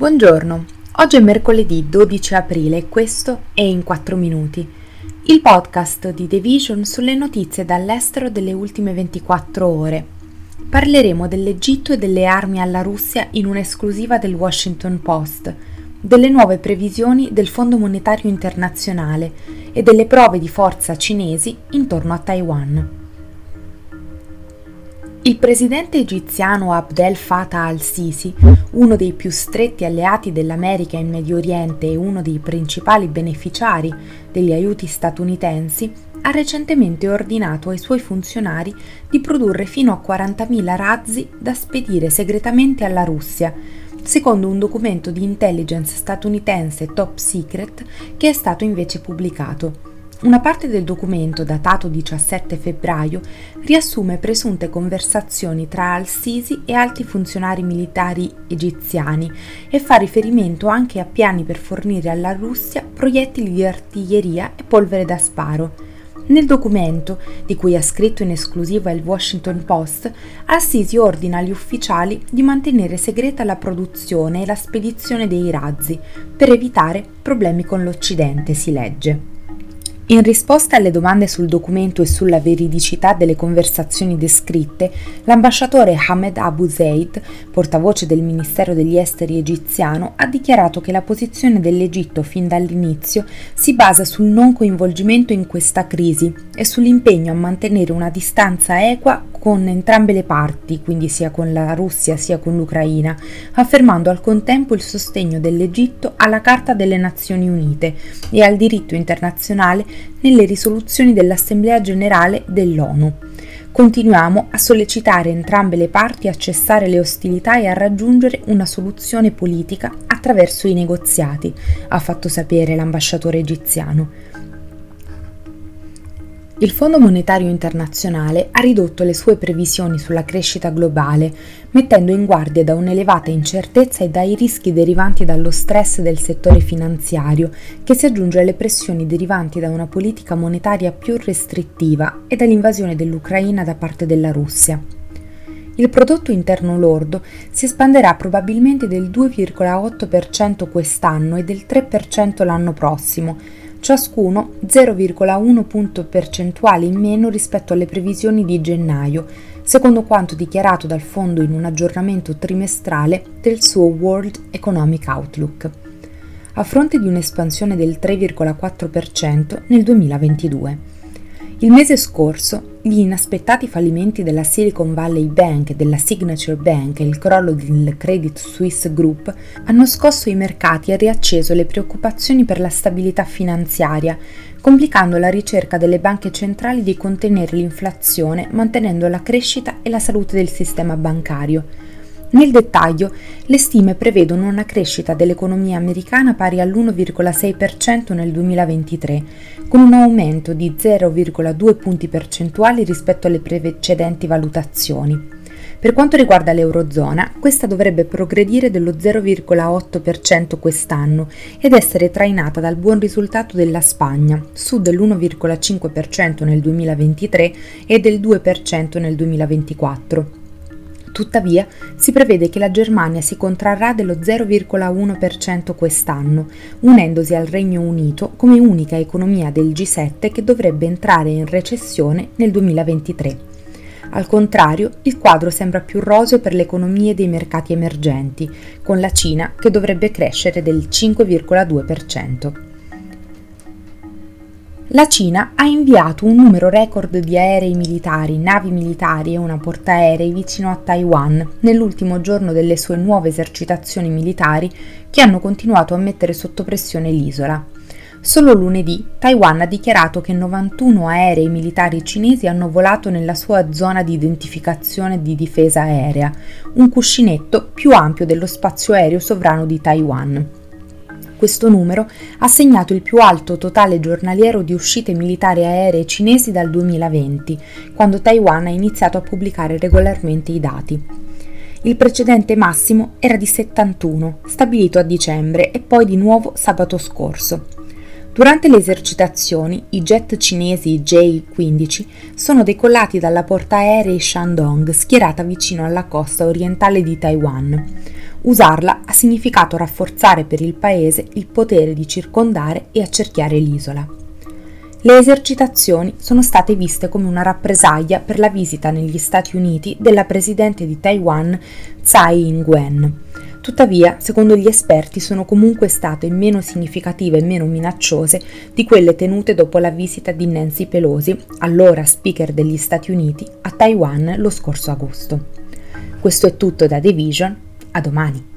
Buongiorno, oggi è mercoledì 12 aprile e questo è In 4 Minuti, il podcast di The Vision sulle notizie dall'estero delle ultime 24 ore. Parleremo dell'Egitto e delle armi alla Russia in un'esclusiva del Washington Post, delle nuove previsioni del Fondo Monetario Internazionale e delle prove di forza cinesi intorno a Taiwan. Il presidente egiziano Abdel Fattah al-Sisi, uno dei più stretti alleati dell'America in Medio Oriente e uno dei principali beneficiari degli aiuti statunitensi, ha recentemente ordinato ai suoi funzionari di produrre fino a 40.000 razzi da spedire segretamente alla Russia, secondo un documento di intelligence statunitense top secret che è stato invece pubblicato. Una parte del documento, datato 17 febbraio, riassume presunte conversazioni tra al-Sisi e alti funzionari militari egiziani e fa riferimento anche a piani per fornire alla Russia proiettili di artiglieria e polvere da sparo. Nel documento, di cui ha scritto in esclusiva il Washington Post, al-Sisi ordina agli ufficiali di mantenere segreta la produzione e la spedizione dei razzi per evitare problemi con l'Occidente, si legge. In risposta alle domande sul documento e sulla veridicità delle conversazioni descritte, l'ambasciatore Ahmed Abu Zaid, portavoce del Ministero degli Esteri egiziano, ha dichiarato che la posizione dell'Egitto fin dall'inizio si basa sul non coinvolgimento in questa crisi e sull'impegno a mantenere una distanza equa con entrambe le parti, quindi sia con la Russia sia con l'Ucraina, affermando al contempo il sostegno dell'Egitto alla Carta delle Nazioni Unite e al diritto internazionale nelle risoluzioni dell'Assemblea generale dell'ONU. Continuiamo a sollecitare entrambe le parti a cessare le ostilità e a raggiungere una soluzione politica attraverso i negoziati, ha fatto sapere l'ambasciatore egiziano. Il Fondo Monetario Internazionale ha ridotto le sue previsioni sulla crescita globale, mettendo in guardia da un'elevata incertezza e dai rischi derivanti dallo stress del settore finanziario, che si aggiunge alle pressioni derivanti da una politica monetaria più restrittiva e dall'invasione dell'Ucraina da parte della Russia. Il prodotto interno lordo si espanderà probabilmente del 2,8% quest'anno e del 3% l'anno prossimo, ciascuno 0,1 punto percentuale in meno rispetto alle previsioni di gennaio, secondo quanto dichiarato dal fondo in un aggiornamento trimestrale del suo World Economic Outlook, a fronte di un'espansione del 3,4% nel 2022. Il mese scorso gli inaspettati fallimenti della Silicon Valley Bank e della Signature Bank e il crollo del Credit Suisse Group hanno scosso i mercati e riacceso le preoccupazioni per la stabilità finanziaria, complicando la ricerca delle banche centrali di contenere l'inflazione mantenendo la crescita e la salute del sistema bancario. Nel dettaglio, le stime prevedono una crescita dell'economia americana pari all'1,6% nel 2023, con un aumento di 0,2 punti percentuali rispetto alle precedenti valutazioni. Per quanto riguarda l'Eurozona, questa dovrebbe progredire dello 0,8% quest'anno ed essere trainata dal buon risultato della Spagna, su dell'1,5% nel 2023 e del 2% nel 2024. Tuttavia, si prevede che la Germania si contrarrà dello 0,1% quest'anno, unendosi al Regno Unito come unica economia del G7 che dovrebbe entrare in recessione nel 2023. Al contrario, il quadro sembra più roseo per le economie dei mercati emergenti, con la Cina che dovrebbe crescere del 5,2%. La Cina ha inviato un numero record di aerei militari, navi militari e una portaerei vicino a Taiwan nell'ultimo giorno delle sue nuove esercitazioni militari che hanno continuato a mettere sotto pressione l'isola. Solo lunedì Taiwan ha dichiarato che 91 aerei militari cinesi hanno volato nella sua zona di identificazione di difesa aerea, un cuscinetto più ampio dello spazio aereo sovrano di Taiwan. Questo numero ha segnato il più alto totale giornaliero di uscite militari aeree cinesi dal 2020, quando Taiwan ha iniziato a pubblicare regolarmente i dati. Il precedente massimo era di 71, stabilito a dicembre e poi di nuovo sabato scorso. Durante le esercitazioni, i jet cinesi J-15 sono decollati dalla portaerei Shandong, schierata vicino alla costa orientale di Taiwan. Usarla ha significato rafforzare per il paese il potere di circondare e accerchiare l'isola. Le esercitazioni sono state viste come una rappresaglia per la visita negli Stati Uniti della presidente di Taiwan Tsai Ing-wen. Tuttavia, secondo gli esperti, sono comunque state meno significative e meno minacciose di quelle tenute dopo la visita di Nancy Pelosi, allora speaker degli Stati Uniti, a Taiwan lo scorso agosto. Questo è tutto da The Vision, a domani.